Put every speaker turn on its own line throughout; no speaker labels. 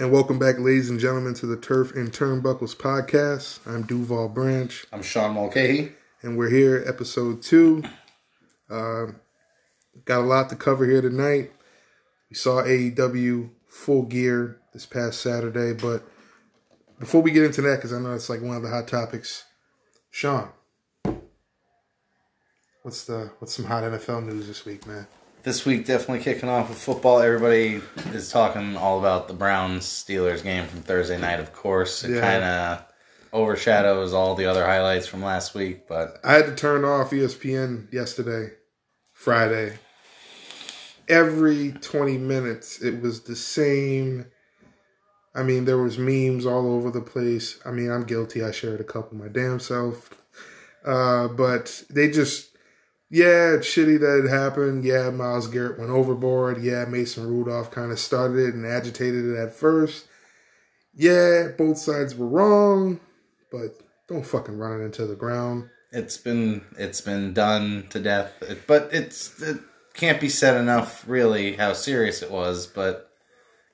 And welcome back, ladies and gentlemen, to the Turf and Turnbuckles podcast. I'm Duval Branch,
I'm Sean Mulcahy.
and we're here, episode two. Uh, got a lot to cover here tonight. We saw AEW full gear this past Saturday, but before we get into that, because I know it's like one of the hot topics, Sean, what's the what's some hot NFL news this week, man?
This week definitely kicking off with football. Everybody is talking all about the Browns Steelers game from Thursday night, of course. It
Yeah.
kind of overshadows all the other highlights from last week, but
I had to turn off ESPN yesterday, Friday. Every 20 minutes, it was the same. I mean, there was memes all over the place. I mean, I'm guilty. I shared a couple my damn self. Uh, but they just, yeah, it's shitty that it happened. Yeah, Myles Garrett went overboard. Yeah, Mason Rudolph kind of started it and agitated it at first. Yeah, both sides were wrong, but don't fucking run it into the ground.
it's been it's been done to death. But it's it can't be said enough, really, how serious it was. But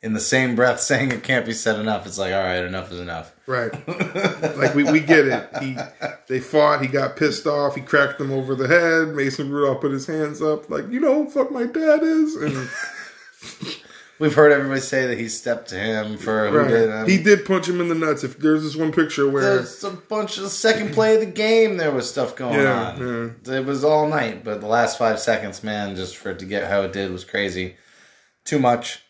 in the same breath, saying it can't be said enough, it's like, all right, enough is enough.
Right. like we, we get it. He they fought, he got pissed off, he cracked them over the head. Mason Rudolph put his hands up, like, you know who fuck my dad is? And
We've heard everybody say that he stepped to him for who did
right.
him.
he did punch him in the nuts. If there's this one picture where
There's a bunch of the second play of the game. There was stuff going
Yeah,
on. It was all night, but the last five seconds, man, just for it to get how it did was crazy. Too much.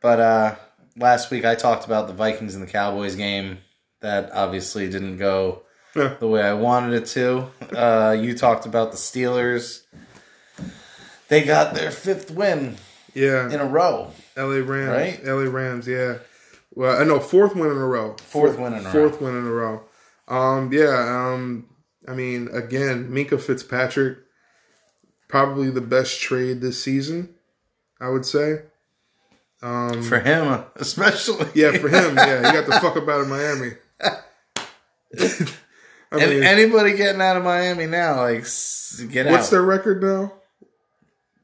But uh last week I talked about the Vikings and the Cowboys game. That obviously didn't go
Yeah.
the way I wanted it to. Uh, you talked about the Steelers. They got their fifth win
yeah,
in a row.
LA Rams,
Right?
LA Rams, yeah. Well, I know fourth win in a row.
Fourth win in a row.
Fourth win in a row. Um, yeah. Um, I mean, again, Minkah Fitzpatrick, probably the best trade this season. I would say. Um,
For him, especially.
Yeah, for him, yeah, he got the fuck up out of Miami. I
And anybody getting out of Miami now, like, get out what's
their record now?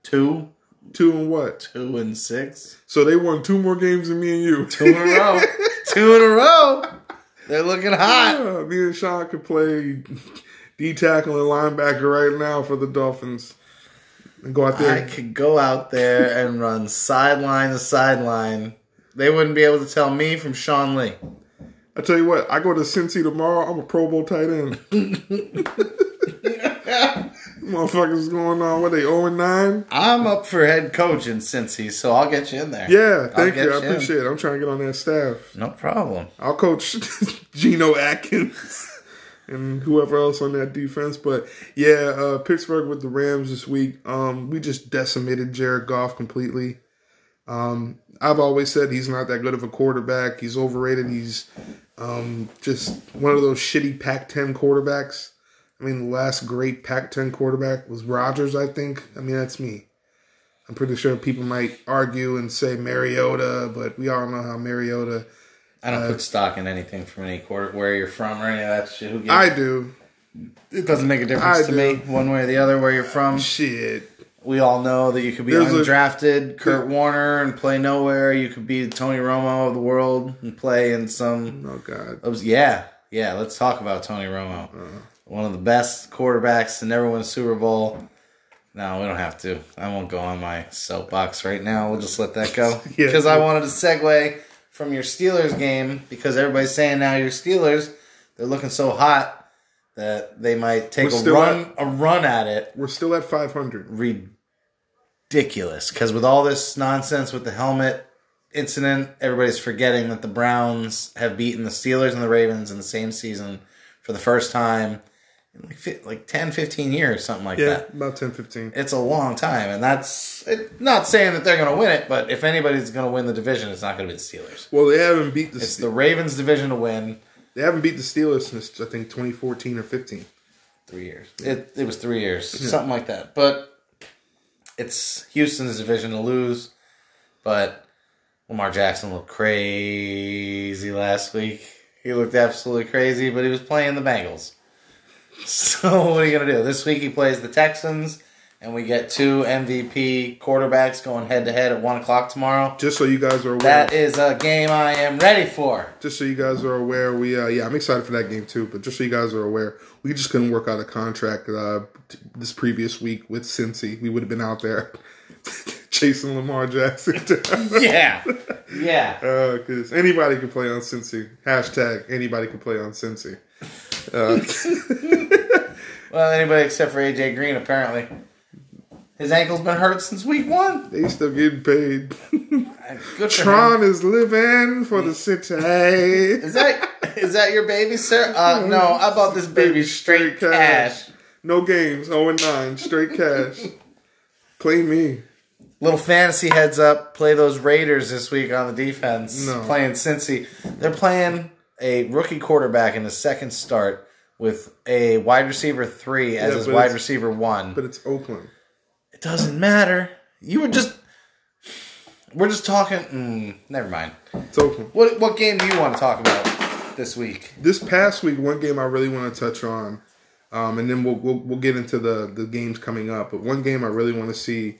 two,
Two and what?
two and six,
So they won two more games than me and you.
two in a row, two in a row. They're looking hot.
Yeah, me and Sean could play D tackle and linebacker right now for the Dolphins, and go out there.
I could go out there and run sideline to sideline. They wouldn't be able to tell me from Sean Lee.
I tell you what, I go to Cincy tomorrow. I'm a Pro Bowl tight end. Motherfuckers going on. What they zero and nine?
I'm up for head coach in Cincy, so I'll get you in there.
Yeah,
I'll
thank you. I
in.
appreciate it. I'm trying to get on that staff.
No problem.
I'll coach Geno Atkins and whoever else on that defense. But yeah, uh, Pittsburgh with the Rams this week. Um, we just decimated Jared Goff completely. Um, I've always said he's not that good of a quarterback. He's overrated. He's um, just one of those shitty Pac-10 quarterbacks. I mean, the last great Pac-10 quarterback was Rodgers. I think. I mean, that's me. I'm pretty sure people might argue and say Mariota, but we all know how Mariota.
I don't uh, put stock in anything from any quarter, where you're from or any of that shit. Who gives
I do.
It doesn't make a difference
I
to
do.
me, one way or the other, where you're from.
Shit.
We all know that you could be
There's a-
undrafted, Kurt Warner, and play nowhere. You could be Tony Romo of the world and play in some.
Oh God.
Of, yeah, yeah. Let's talk about Tony Romo, uh-huh. one of the best quarterbacks to never win a Super Bowl. No, we don't have to. I won't go on my soapbox right now. We'll just let that go
Yeah.
because I wanted to segue from your Steelers game because everybody's saying now your Steelers they're looking so hot that they might take
We're
a run a run at it.
We're still at 500.
ridiculous. Because with all this nonsense with the helmet incident, everybody's forgetting that the Browns have beaten the Steelers and the Ravens in the same season for the first time like, fi- like 10, 15 years, something like that.
Yeah,
that.
about 10, 15.
It's a long time, and that's it, not saying that they're going to win it, but if anybody's going to win the division, it's not going to be the Steelers.
Well, they haven't beat the
It's the Ravens' division to win.
they haven't beat the Steelers since I think 2014 or 15.
Three years. It it was three years, something like that. But it's Houston's division to lose. But Lamar Jackson looked crazy last week. He looked absolutely crazy, but he was playing the Bengals. So what are you gonna do? This week he plays the Texans, and we get two MVP quarterbacks going head to head at one o'clock tomorrow.
Just so you guys are aware,
That is a game I am ready for.
just so you guys are aware, we uh, yeah, I'm excited for that game too. But just so you guys are aware, we just couldn't work out a contract uh, t- this previous week with Cincy. We would have been out there chasing Lamar Jackson down.
Yeah, yeah.
Because anybody can play on Cincy. Hashtag anybody can play on Cincy. Uh,
Well, anybody except for AJ Green, apparently. His ankle's been hurt since week one.
they still getting paid.
Him.
Tron is living for the city.
Is that is that your baby, sir? Uh, no, I bought this baby straight cash.
No games. 0 and 9. Straight cash. Play me.
Little fantasy heads up. Play those Raiders this week on the defense.
No.
Playing Cincy. They're playing a rookie quarterback in his second start with a wide receiver three as
Yeah,
his wide receiver one.
But it's Oakland.
It doesn't matter. You were just. We're just talking. Mm, never mind.
It's Oakland.
What what game do you want to talk about this week?
This past week, one game I really want to touch on, um, and then we'll, we'll we'll get into the the games coming up. But one game I really want to see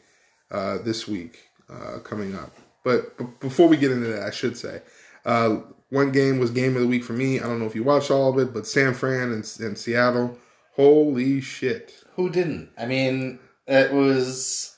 uh, this week uh, coming up. But, but before we get into that, I should say uh, one game was game of the week for me. I don't know if you watched all of it, but San Fran and, and Seattle. Holy shit!
Who didn't? I mean, it was.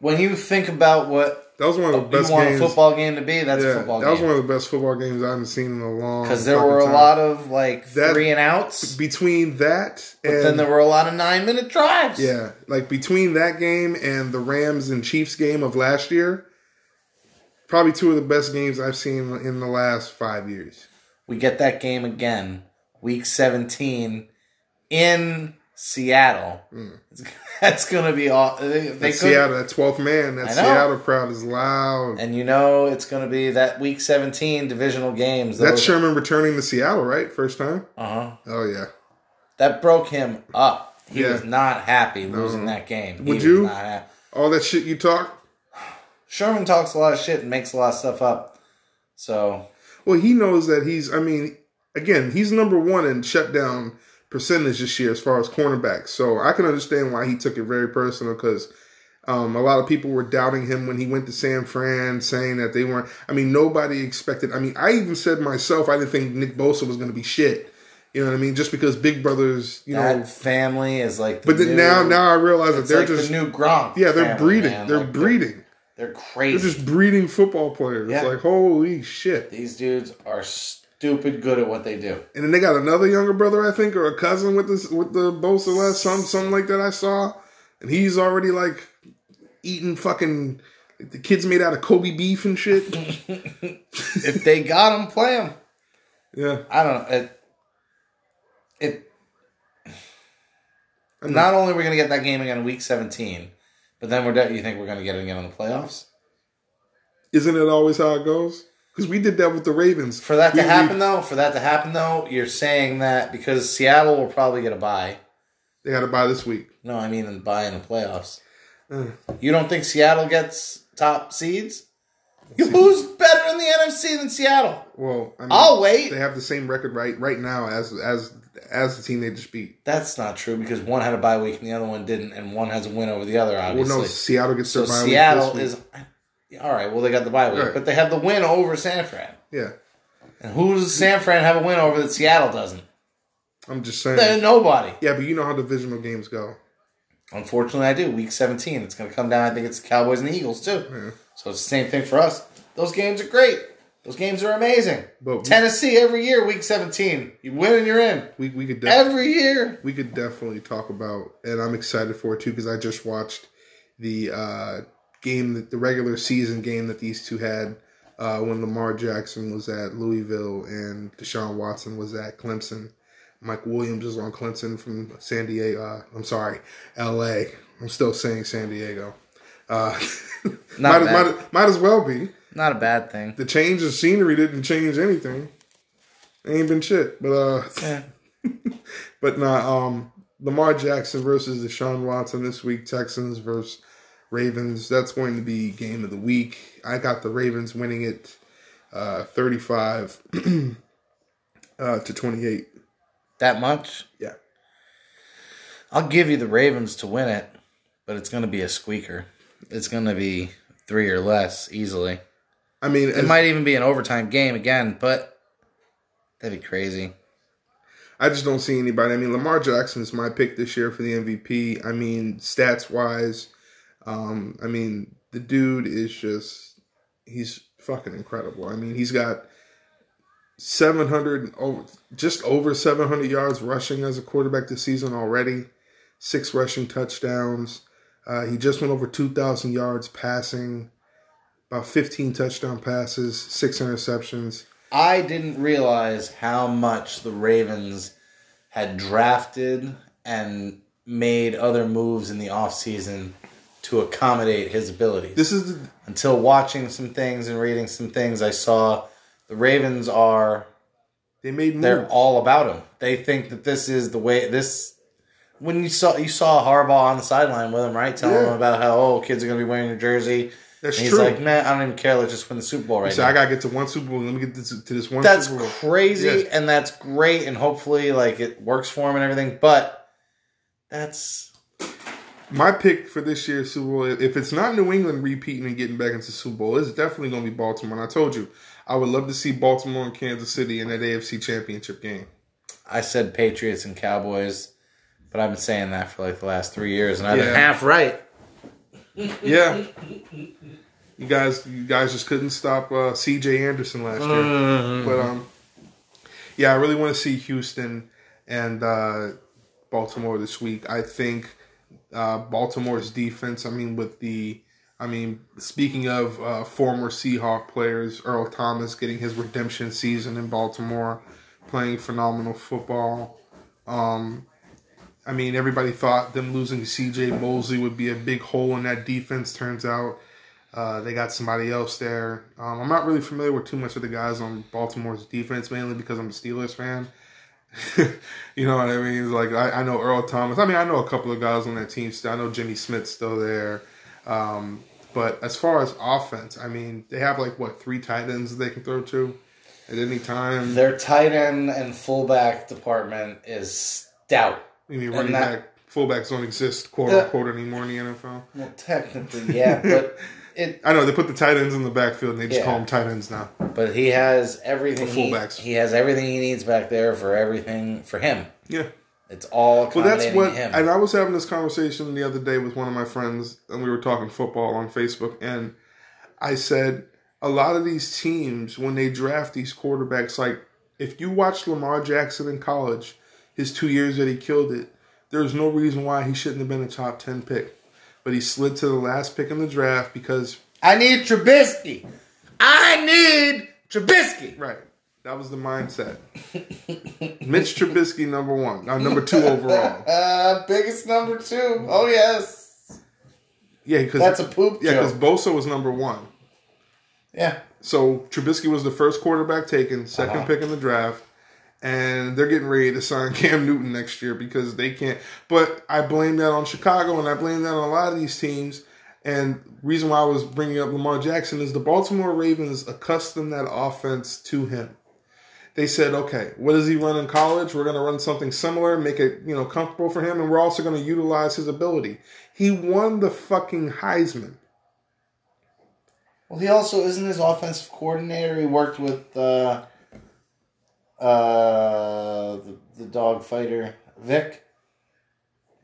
When you think about what
That was one of the best
you want
games.
a football game to be, that's
yeah,
a football
that was
game.
one of the best football games I haven't seen in a long. Time.
Because there were a
time.
lot of like
That-
three and outs,
between that
but
and
then there were a lot of nine minute drives.
Yeah, like between that game and the Rams and Chiefs game of last year, probably two of the best games I've seen in the last five years.
We get that game again, week 17 in Seattle. That's going to be all. They, they
Seattle, that twelfth man, that Seattle crowd is loud.
And you know it's going to be that week 17 divisional games.
That's Sherman returning to Seattle, right? First time.
Uh huh.
Oh yeah.
That broke him up. He
Yeah.
was not happy losing that game. He
Would
was
you? All that shit you talk.
Sherman talks a lot of shit and makes a lot of stuff up. So
Well, he knows that he's. I mean, again, he's number one in shutdown percentage this year as far as cornerbacks. So I can understand why he took it very personal because um, a lot of people were doubting him when he went to San Fran, saying that they weren't. I mean, nobody expected. I mean, I even said myself, I didn't think Nick Bosa was going to be shit. You know what I mean? Just because Big Brothers, you
that
know.
family is like. The
But then
new,
now, now I realize that they're
like
just
the new Gronk.
yeah, they're
family,
breeding.
man.
They're
Like,
breeding.
They're crazy.
They're just breeding football players.
Yeah.
Like holy shit.
These dudes are stupid good at what they do.
And then they got another younger brother, I think, or a cousin with this with the Bosa last son, something like that. I saw, and he's already like eating fucking. The kids made out of Kobe beef and shit.
if they got him, play him.
Yeah,
I don't know. It. It. Not only are we going to get that game again week 17, but then we're. De- you think we're going to get it again in the playoffs?
isn't it always how it goes? Because we did that with the Ravens.
For that to
We- we-
happen, though, for that to happen, though, you're saying that because Seattle will probably get a bye.
they got to buy this week.
No, I mean, a bye in the playoffs.
Uh,
You don't think Seattle gets top seeds? Who's better in the NFC than Seattle?
well, I mean,
I'll wait.
They have the same record right right now as as as the team they just beat.
That's not true because one had a bye week and the other one didn't, and one has a win over the other.
Well,
Obviously,
no, Seattle gets
so
their bye week
Seattle is all right. Well, they got the bye week,
Right.
but they have the win over San Fran.
yeah.
And who does San Fran have a win over that Seattle doesn't?
I'm just saying.
There's nobody.
yeah, but you know how divisional games go.
Unfortunately, I do. Week 17, it's going to come down. I think it's the Cowboys and the Eagles too.
Yeah.
So it's the same thing for us. Those games are great. Those games are amazing.
But
Tennessee every year, week 17. You win and you're in.
we we could def-
Every year.
we could definitely talk about, and I'm excited for it too because I just watched the uh, game, that the regular season game that these two had uh, when Lamar Jackson was at Louisville and Deshaun Watson was at Clemson. Mike Williams is on Clemson from San Diego. Uh, I'm sorry, L.A. I'm still saying San Diego. Uh,
Not
might, might, might as well be.
Not a bad thing.
The change of scenery didn't change anything. Ain't been shit. But uh
Yeah.
but nah, um Lamar Jackson versus Deshaun Watson this week, Texans versus Ravens. That's going to be game of the week. I got the Ravens winning it uh 35 uh to 28.
That much?
Yeah.
I'll give you the Ravens to win it, but it's going to be a squeaker. It's going to be three or less easily.
I mean,
It might even be an overtime game again, but that'd be crazy.
I just don't see anybody. I mean, Lamar Jackson is my pick this year for the MVP. I mean, stats wise, um, I mean, the dude is just he's fucking incredible. I mean, he's got 700 over just over 700 yards rushing as a quarterback this season already. Six rushing touchdowns. Uh, he just went over 2,000 yards passing. About 15 touchdown passes, six interceptions.
I didn't realize how much the Ravens had drafted and made other moves in the offseason to accommodate his abilities.
This is the,
Until watching some things and reading some things, I saw the Ravens are
they made
they're all about him. They think that this is the way this. When you saw you saw Harbaugh on the sideline with him, right, telling
Yeah.
him about how oh kids are going to be wearing your jersey.
That's
and he's
true.
like, man, I don't even care. Let's just win the Super Bowl right
So
now.
I gotta get to one Super Bowl. Let me get this, to this one.
that's
Super Bowl.
crazy
Yes.
and that's great and hopefully like it works for him and everything but that's
My pick for this year's Super Bowl, if it's not New England repeating and getting back into Super Bowl, it's definitely going to be Baltimore. And I told you, I would love to see Baltimore and Kansas City in that AFC Championship game.
i said patriots and cowboys but i've been saying that for like the last three years and i've been half right
Yeah, you guys, you guys just couldn't stop uh, C.J. Anderson last year. But um, yeah, I really want to see Houston and uh, Baltimore this week. I think uh, Baltimore's defense. I mean, with the, I mean, speaking of uh, former Seahawk players, Earl Thomas getting his redemption season in Baltimore, playing phenomenal football. Um, I mean, everybody thought them losing C.J. Mosley would be a big hole in that defense. Turns out uh, they got somebody else there. Um, I'm not really familiar with too much of the guys on Baltimore's defense, mainly because I'm a Steelers fan. you know what I mean? Like I, I know Earl Thomas. I mean, I know a couple of guys on that team. Still, I know Jimmy Smith's still there. Um, but as far as offense, I mean, they have like what three tight ends they can throw to at any time.
their tight end and fullback department is stout
I mean, running
that-
back, fullbacks don't exist, quote
The-
unquote, anymore in the NFL.
well technically yeah but it
I know they put the tight ends in the backfield and they just
Yeah.
call them tight ends now.
but he has everything he,
fullbacks.
he has everything he needs back there for everything for him
Yeah.
it's all
Well, that's what.
him
And I was having this conversation the other day with one of my friends, and we were talking football on Facebook, and I said a lot of these teams when they draft these quarterbacks, like if you watch Lamar Jackson in college, his two years that he killed it, there's no reason why he shouldn't have been a top ten pick, but he slid to the last pick in the draft because
I need Trubisky. I need Trubisky.
right. That was the mindset. Mitch Trubisky, number one, uh, number two overall.
Uh, biggest number two. Oh yes,
Yeah, because
that's a poop
yeah, because. Bosa was number one.
Yeah,
So Trubisky was the first quarterback taken, 2nd
Uh-huh.
pick in the draft, and they're getting ready to sign Cam Newton next year because they can't. But I blame that on Chicago, and I blame that on a lot of these teams. And reason why I was bringing up Lamar Jackson is the Baltimore Ravens accustomed that offense to him. They said, okay, what does he run in college? We're going to run something similar, make it you know comfortable for him, and we're also going to utilize his ability. He won the fucking Heisman.
Well, he also isn't his offensive coordinator. He worked with uh, uh, the, the dog fighter Vic.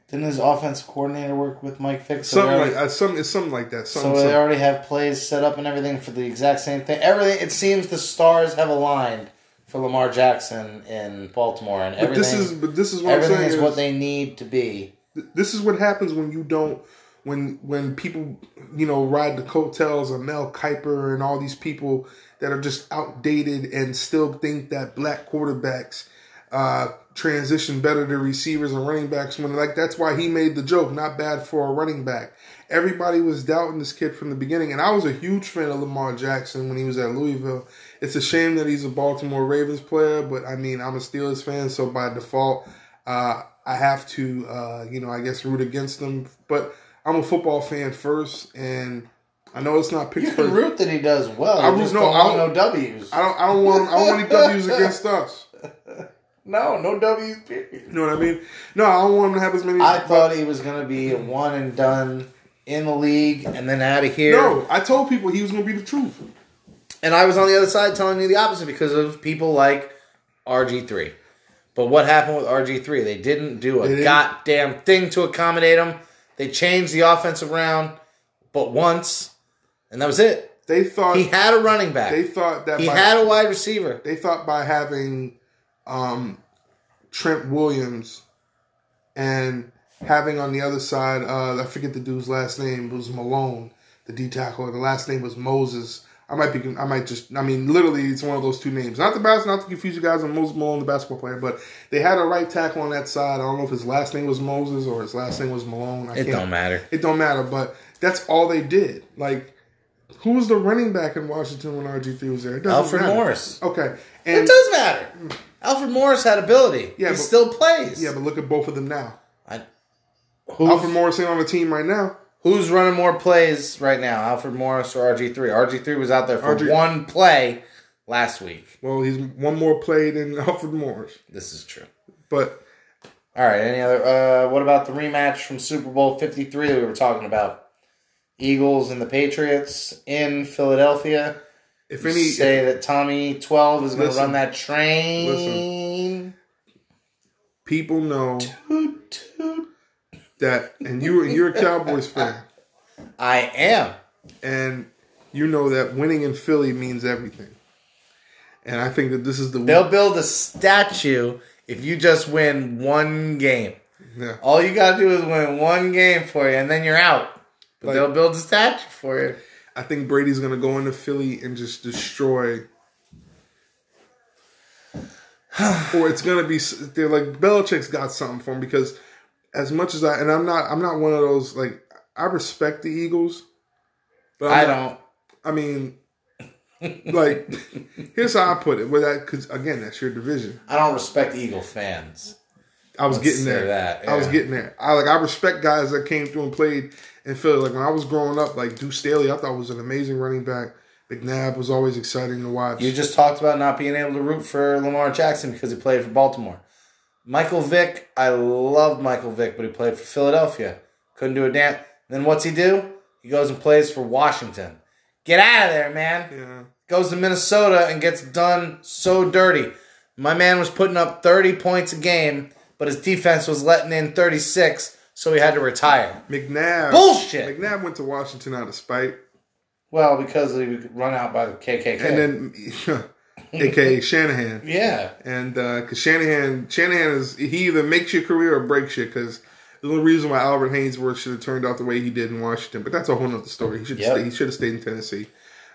Didn't his offensive coordinator work with Mike Vick? So,
Something
they
like uh, some, it's something like that.
so
Something,
they
something.
already have plays set up and everything for the exact same thing. Everything. It seems the stars have aligned for Lamar Jackson in Baltimore, and everything.
But this is but this is what I'm
everything
saying
is
is,
what they need to be.
this is what happens when you don't when when people you know ride the coattails of Mel Kiper and all these people that are just outdated and still think that black quarterbacks uh, transition better to receivers and running backs when like that's why he made the joke not bad for a running back. Everybody was doubting this kid from the beginning, and I was a huge fan of Lamar Jackson when he was at Louisville. It's a shame that he's a Baltimore Ravens player, but I mean I'm a Steelers fan, so by default, uh, I have to, uh, you know, I guess root against them. But I'm a football fan first, and I know it's not Pittsburgh.
You can root that he does well.
I root-
just
no,
don't
I
want
don't-
no W's.
I don't, I don't want, I don't want any W's against us.
No, no W's. Period.
You know what I mean? No, I don't want him to have as many.
I thought he was going to be a one and done in the league and then out of here.
No, I told people he was going to be the truth.
And I was on the other side telling you the opposite because of people like RG3. But what happened with RG3? They didn't do a
didn't.
goddamn thing to accommodate him. They changed the offense around, but once, and that was it.
They thought
He had a running back.
they thought that
he
by,
had a wide receiver.
they thought by having um, Trent Williams and having on the other side, uh, I forget the dude's last name, it was Malone, the D tackle. The last name was Moses. I might be, I might just, I mean, literally, it's one of those two names. Not the bas not to confuse you guys on Moses Malone, the basketball player, but they had a right tackle on that side. I don't know if his last name was Moses or his last name was Malone. I
It don't matter.
It don't matter, but that's all they did. Like, who was the running back in Washington when RG3 was there? It doesn't
Alfred
matter.
Morris.
Okay,
It does matter. Alfred Morris had ability.
Yeah,
he
but-
still plays.
yeah, but look at both of them now.
I,
Alfred Morris ain't on the team right now.
who's running more plays right now, Alfred Morris or RG3? RG3 was out there for
RG
one play last week.
Well, he's one more play than Alfred Morris,
This is true.
but
All right. Any other? Uh, what about the rematch from Super Bowl Fifty Three that we were talking about? Eagles and the Patriots in Philadelphia.
if
You
any,
say that Tommy Twelve is going to run that train.
people know
Toot, toot.
that, and you you're a Cowboys fan,
I am.
and you know that winning in Philly means everything. And I think that this is the
They'll build a statue if you just win one game.
yeah.
All you got to do is win one game for you, and then you're out. But
Like-
they'll build a statue for you.
I think Brady's gonna go into Philly and just destroy. or it's gonna be they're like Belichick's got something for him because as much as I and I'm not I'm not one of those like I respect the Eagles, but
I
I'm not-
don't.
I mean, like here's how I put it. With that, because again, that's your division.
I don't respect Eagle fans.
I was
Let's
getting there.
that,
I was getting there. I like I respect guys that came through and played in Philly. Like when I was growing up, like Deuce Staley, I thought was an amazing running back. McNabb was always exciting to watch.
You just talked about not being able to root for Lamar Jackson because he played for Baltimore. Michael Vick, I loved Michael Vick, but he played for Philadelphia. Couldn't do a damn. Then what's he do? He goes and plays for Washington. Get out of there, man.
yeah.
Goes to Minnesota and gets done so dirty. My man was putting up 30 points a game, but his defense was letting in 36, so he had to retire.
McNabb.
Bullshit.
McNabb went to Washington out of spite,
Well, because he was run out by the KKK.
and then, aka Shanahan,
yeah.
and because Shanahan, Shanahan is he either makes your career or breaks you. Because the only reason why Albert Haynesworth should have turned out the way he did in Washington, but that's a whole other story. He should
Yep.
stay, he should have stayed in Tennessee.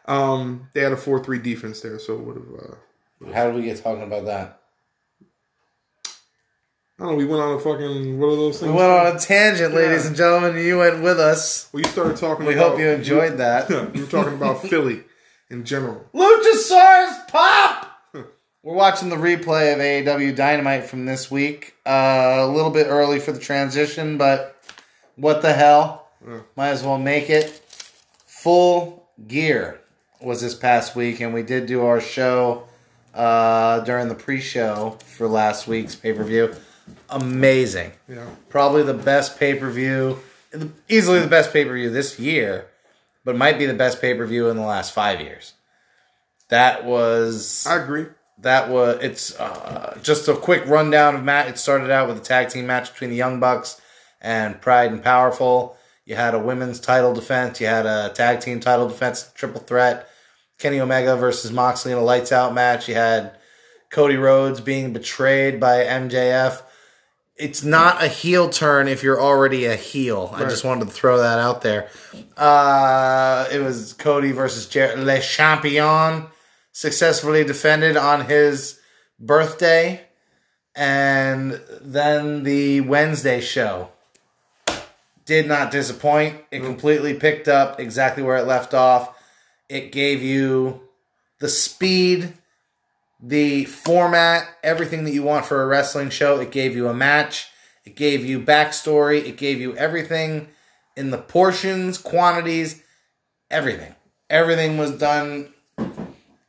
Um, they had a four three defense there, so it would have. Uh,
How did we get talking about that?
I don't know. We went on a fucking what are those things?
We went on a tangent,
Yeah.
ladies and gentlemen, and you went with us.
Well, you started talking.
We
about,
hope you enjoyed that.
We were talking about Philly in general.
Luchasaurus pop! We're watching the replay of AEW Dynamite from this week. Uh, a little bit early for the transition, but what the hell?
Yeah.
Might as well make it. Full Gear was this past week, and we did do our show uh, during the pre-show for last week's pay-per-view. Amazing.
Yeah,
Probably the best pay-per-view, easily the best pay-per-view this year, but might be the best pay-per-view in the last five years. That was
I agree.
that was it's uh, just a quick rundown of Matt. It started out with a tag team match between the Young Bucks and Proud and Powerful. You had a women's title defense. You had a tag team title defense, triple threat. Kenny Omega versus Moxley in a lights out match. You had Cody Rhodes being betrayed by MJF. It's not a heel turn if you're already a heel. I just wanted to throw that out there. Uh, it was Cody versus Jer- Le Champion successfully defended on his birthday. And then the Wednesday show did not disappoint. It completely picked up exactly where it left off. It gave you the speed, the format, everything that you want for a wrestling show. It gave you a match. It gave you backstory. It gave you everything in the portions, quantities, everything. Everything was done.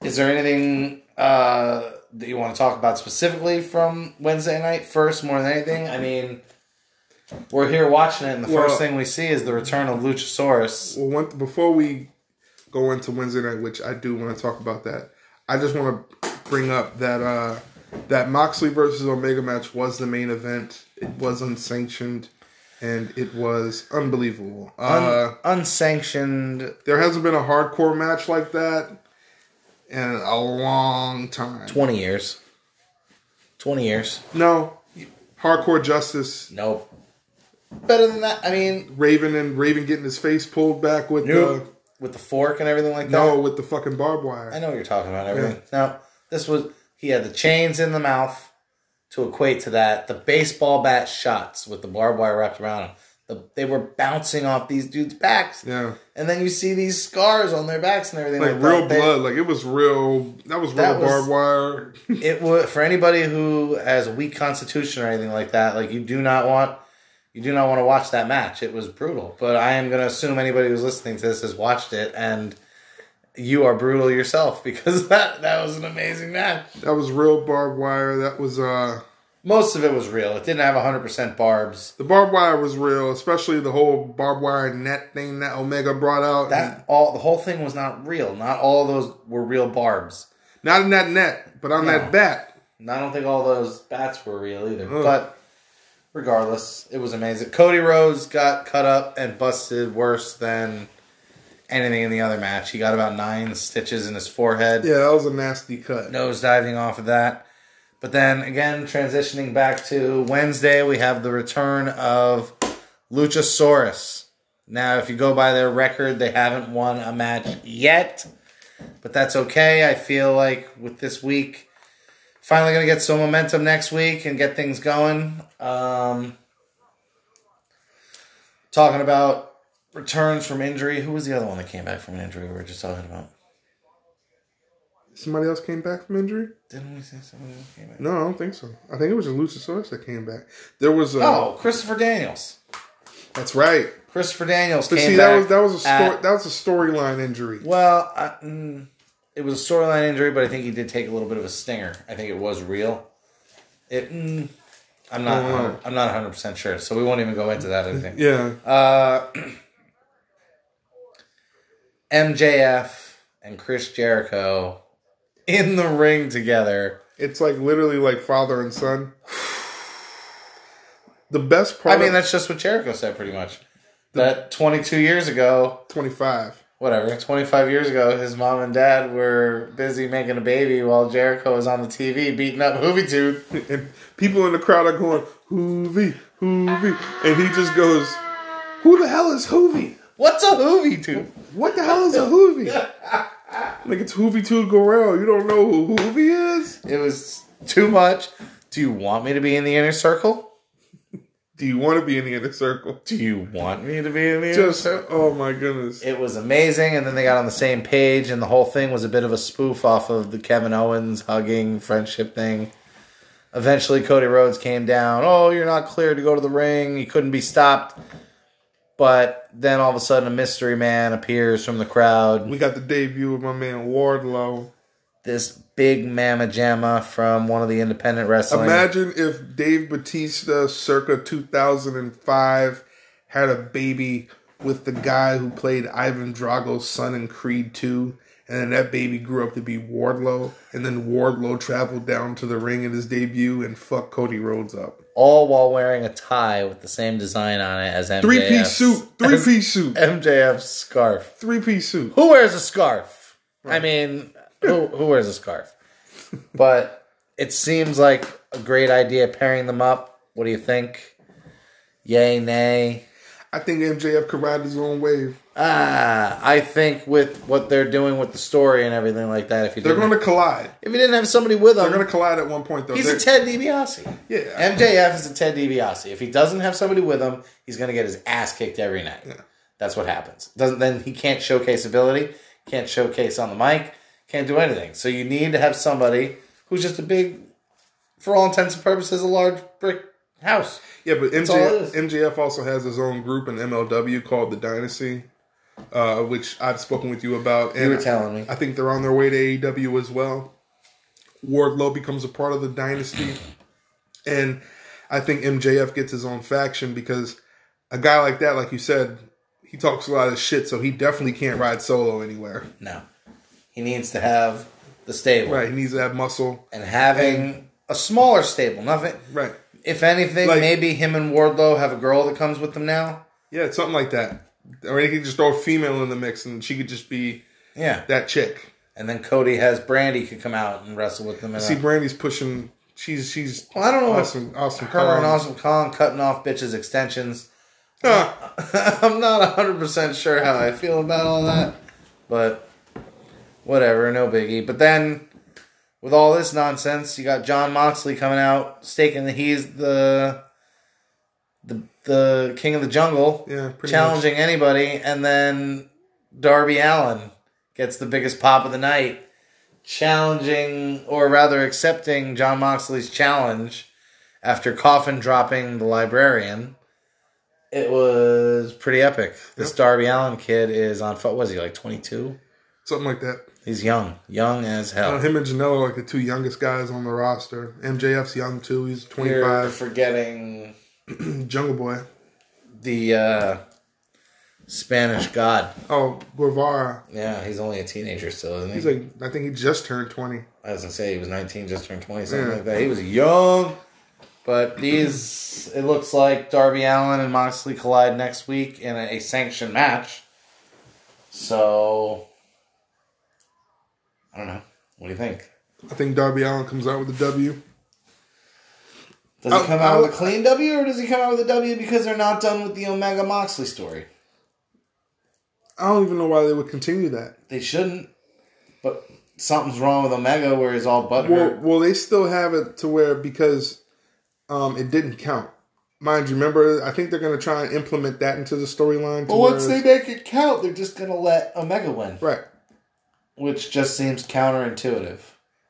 Is there anything uh, that you want to talk about specifically from Wednesday night first, more than anything? I mean, we're here watching it, and the
Well-
first thing we see is the return of Luchasaurus.
Well, one, before we go into Wednesday night, which I do want to talk about that, I just want to bring up that uh, that Moxley versus Omega match was the main event. It was unsanctioned, and it was unbelievable. Uh,
Un- unsanctioned.
there hasn't been a hardcore match like that in a long time.
20 years. 20 years.
No, hardcore justice.
Nope. Better than that. I mean,
Raven and Raven getting his face pulled back with
Nope. with the fork and everything like that.
no with the fucking barbed wire.
I know what you're talking about. Everything. Now, this was he had the chains in the mouth to equate to that. The baseball bat shots with the barbed wire wrapped around them. The, they were bouncing off these dudes' backs,
Yeah.
and then you see these scars on their backs and everything
like
like,
real
that. They-
blood. Like it was real. That was real
That
barbed wire.
it would for anybody who has a weak constitution or anything like that. Like you do not want you do not want to watch that match. It was brutal. But I am going to assume anybody who's listening to this has watched it and you are brutal yourself because that that was an amazing match.
that was real barbed wire. That was uh
Most of it was real. It didn't have 100% barbs.
the barbed wire was real, especially the whole barbed wire net thing that Omega brought out.
That all the whole thing was not real. Not all those were real barbs.
Not in that net, but on
No.
that bat.
And I don't think all those bats were real either.
Ugh.
But regardless, it was amazing. Cody Rhodes got cut up and busted worse than anything in the other match. He got about nine stitches in his forehead,
Yeah, that was a nasty cut.
nose diving off of that. But then again, transitioning back to Wednesday, we have the return of Luchasaurus. Now, if you go by their record, they haven't won a match yet, but that's okay. I feel like with this week, finally going to get some momentum next week and get things going. Um, talking about returns from injury. Who was the other one that came back from an injury we were just talking about?
Somebody else came back from injury?
Didn't we say somebody else came back?
No, I don't think so. I think it was a Luchasaurus that came back. There was uh,
Oh, Christopher Daniels.
that's right.
Christopher Daniels
But
came
see,
back.
that was that was a story.
at-
That was a storyline injury.
Well, I, mm, it was a storyline injury, but I think he did take a little bit of a stinger. I think it was real. It. Mm, I'm not. I'm not 100 percent sure, so we won't even go into that. I think.
Yeah,
Uh, MJF and Chris Jericho in the ring together.
it's like literally like father and son. The best part.
I mean, that's just what Jericho said, pretty much. That 22 years ago,
twenty five.
whatever, 25 years ago, his mom and dad were busy making a baby while Jericho was on the TV beating up Hoovy Tooth.
and people in the crowd are going Juvi, Juvi, and he just goes, "Who the hell is Juvi?
What's a Juventud?
What the hell is a Juvi?" like it's Juventud Guerrera. You don't know who Juvi is?
It was too much. Do you want me to be in the inner circle?
Do you want to be in the inner circle?
Do you want me to be in the inner
Just
circle?
oh my goodness.
It was amazing, and then they got on the same page, and the whole thing was a bit of a spoof off of the Kevin Owens hugging friendship thing. Eventually, Cody Rhodes came down. Oh, you're not cleared to go to the ring. He couldn't be stopped. But then all of a sudden, a mystery man appears from the crowd.
We got the debut of my man Wardlow.
This big mamma jamma from one of the independent wrestling.
Imagine if Dave Batista, circa 2005, had a baby with the guy who played Ivan Drago's son in Creed 2, and then that baby grew up to be Wardlow, and then Wardlow traveled down to the ring in his debut and fucked Cody Rhodes up.
All while wearing a tie with the same design on it as MJF.
Three piece suit, three piece suit,
MJF's scarf.
three piece suit.
Who wears a scarf? I mean, who who wears a scarf? But it seems like a great idea pairing them up. What do you think? Yay, nay?
I think MJF could ride his own wave.
Ah, I think with what they're doing with the story and everything like that, if you
They're going to collide.
if you didn't have somebody with him.
They're going to collide at one point, though.
he's
They're-
a Ted DiBiase.
yeah,
MJF is a Ted DiBiase. If he doesn't have somebody with him, he's going to get his ass kicked every night. That's what happens. Doesn't then he can't showcase ability, can't showcase on the mic, can't do anything. So you need to have somebody who's just a big, for all intents and purposes, a large brick house.
Yeah, but MJF. MJF also has his own group in MLW called the Dynasty, uh, which I've spoken with you about.
And You were telling me.
I think they're on their way to AEW as well. Wardlow becomes a part of the dynasty, and I think MJF gets his own faction because a guy like that, like you said, he talks a lot of shit, so he definitely can't ride solo anywhere.
No. He needs to have the stable.
Right, he needs to have muscle.
And having a smaller stable. Nothing.
Right.
If anything,
Like-
maybe him and Wardlow have a girl that comes with them now.
Yeah, something like that. Or he could just throw a female in the mix, and she could just be
Yeah.
that chick.
And then Cody has Brandi could come out and wrestle with them. In
See,
a,
Brandi's pushing. She's she's.
well, I don't know.
Awesome, awesome.
Her and Awesome Kong cutting off bitches' extensions.
Ah,
I'm not 100% sure how I feel about all that, but whatever, no biggie. But then, with all this nonsense, you got Jon Moxley coming out stating that he's the the king of the jungle,
yeah,
challenging anybody, and then Darby Allin gets the biggest pop of the night, challenging or rather accepting Jon Moxley's challenge after coffin dropping the librarian. It was pretty epic. This
Yep.
Darby Allin kid is on. foot. was he like? Twenty two.
something like that.
He's young, young as
Uh,
hell.
him and Janela are like the two youngest guys on the roster. MJF's young too. He's twenty five.
Forgetting
Jungle Boy.
the uh, Spanish God.
Oh, Guevara.
Yeah, he's only a teenager still, isn't he?
He's like I think he just turned twenty.
I was gonna say he was 19, just turned 20, something
Yeah.
like that. He was young. But these, it looks like Darby Allin and Moxley collide next week in a, a sanctioned match. So, I don't know. What do you think?
I think Darby Allin comes out with a W.
Does he
I'll-
come out with a clean W or does he come out with a W because they're not done with the Omega Moxley story?
I don't even know why they would continue that.
They shouldn't. But something's wrong with Omega where he's all
Well,
butthurt.
well, they still have it to where because um, it didn't count. Mind you, remember, I think they're going to try and implement that into the storyline. to
But once they make it count, they're just going to let Omega win.
right,
Which just seems counterintuitive.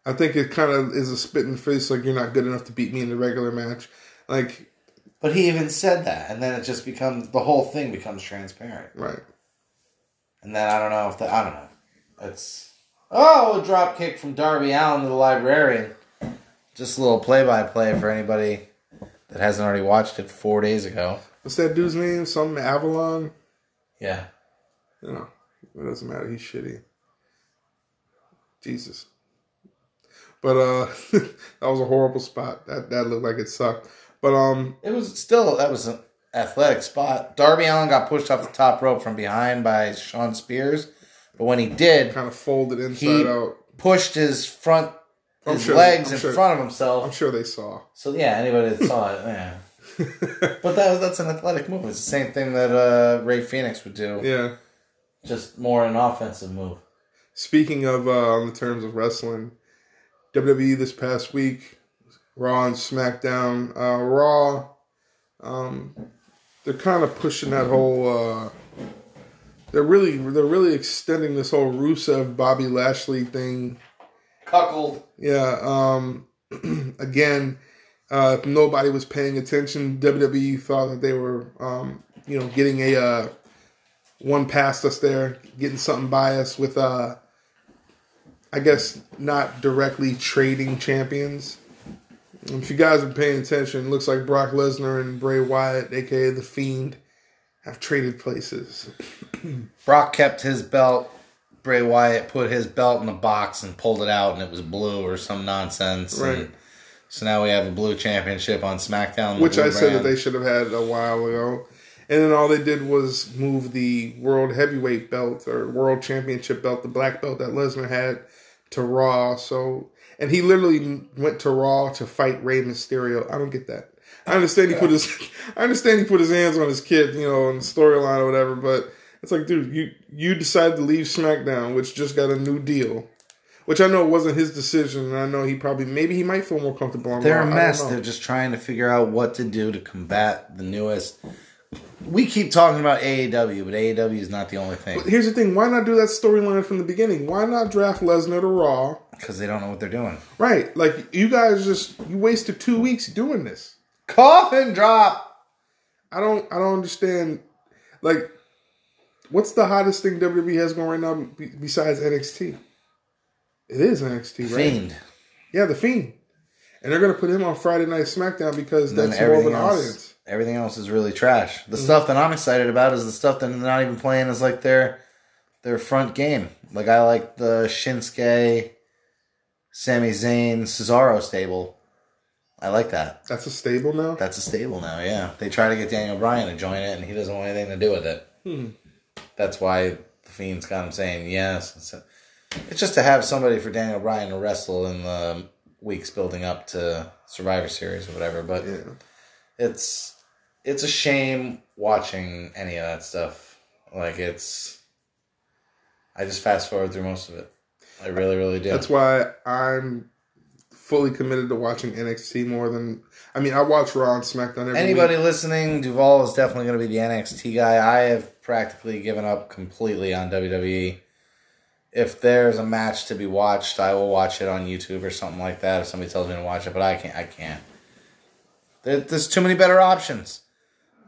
I think it kind of is a spit in the face, like you're not good enough to beat me in the regular match. Like,
But he even said that, and then it just becomes the whole thing becomes transparent.
right,
And then I don't know if the I don't know. It's oh a drop kick from Darby Allin to the librarian. Just a little play by play for anybody that hasn't already watched it four days ago.
what's that dude's name? Some Avalon.
Yeah.
You know, it doesn't matter. He's shitty. Jesus. But uh, that was a horrible spot. That that looked like it sucked. But um,
It was still that was an athletic spot. Darby Allin got pushed off the top rope from behind by Shawn Spears, but when he did,
kind of folded inside
He-
out.
pushed his front
I'm
his
sure-
legs
I'm
in
sure-
front of himself.
I'm sure they saw.
So yeah, anybody that saw it, yeah. But that that's an athletic move. It's the same thing that uh, Rey Fenix would do,
yeah.
just more an offensive move.
Speaking of uh, on the terms of wrestling, WWE this past week, Raw and SmackDown. Uh, Raw, um, they're kind of pushing that whole. Uh, they're really they're really extending this whole Rusev Bobby Lashley thing.
Cuckold.
Yeah. Um, again, uh, if nobody was paying attention, WWE thought that they were, um, you know, getting a uh, one past us there, getting something by us with, uh, I guess, not directly trading champions. If you guys are paying attention, it looks like Brock Lesnar and Bray Wyatt, aka The Fiend, have traded places.
Brock kept his belt. Bray Wyatt put his belt in a box and pulled it out, and it was blue or some nonsense.
Right.
And so now we have a blue championship on SmackDown,
which I said that they should have had a while ago. And then all they did was move the world heavyweight belt or world championship belt, the black belt that Lesnar had, to Raw. So, and he literally went to Raw to fight Rey Mysterio. I don't get that. I understand he put his, I understand he put his hands on his kid, you know, in the storyline or whatever. But it's like, dude, you you decided to leave SmackDown, which just got a new deal. Which I know wasn't his decision, and I know he probably maybe he might feel more comfortable on
They're
Raw.
a mess. They're just trying to figure out what to do to combat the newest. We keep talking about AEW, but AEW is not the only thing
But here's the thing: why not do that storyline from the beginning? Why not draft Lesnar to Raw?
because they don't know what they're doing.
Right, like you guys just you wasted two weeks doing this.
Coffin drop.
I don't, I don't understand. Like, what's the hottest thing WWE has going right now besides NXT? It is NXT, right?
Fiend.
Yeah, the Fiend, and they're gonna put him on Friday Night SmackDown because
And
that's more of an
else-
audience.
Everything else is really trash.
Mm-hmm.
The stuff that I'm excited about is the stuff that they're not even playing as like their their front game. Like I like the Shinsuke, Sami Zayn, Cesaro stable. I like that.
That's a stable now.
That's a stable now. Yeah, they try to get Daniel Bryan to join it, and he doesn't want anything to do with it.
Hmm.
That's why the Fiend's got him saying yes. It's, it's just to have somebody for Daniel Bryan to wrestle in the weeks building up to Survivor Series or whatever. But
Yeah,
it's it's a shame watching any of that stuff. Like it's, I just fast forward through most of it. I really, really do.
that's why I'm fully committed to watching NXT more than. I mean, I watch Raw and SmackDown every
Anybody
week.
listening, Duval is definitely going to be the NXT guy. I have practically given up completely on WWE. If there's a match to be watched, I will watch it on YouTube or something like that. If somebody tells me to watch it, but I can't. I can't. There's too many better options.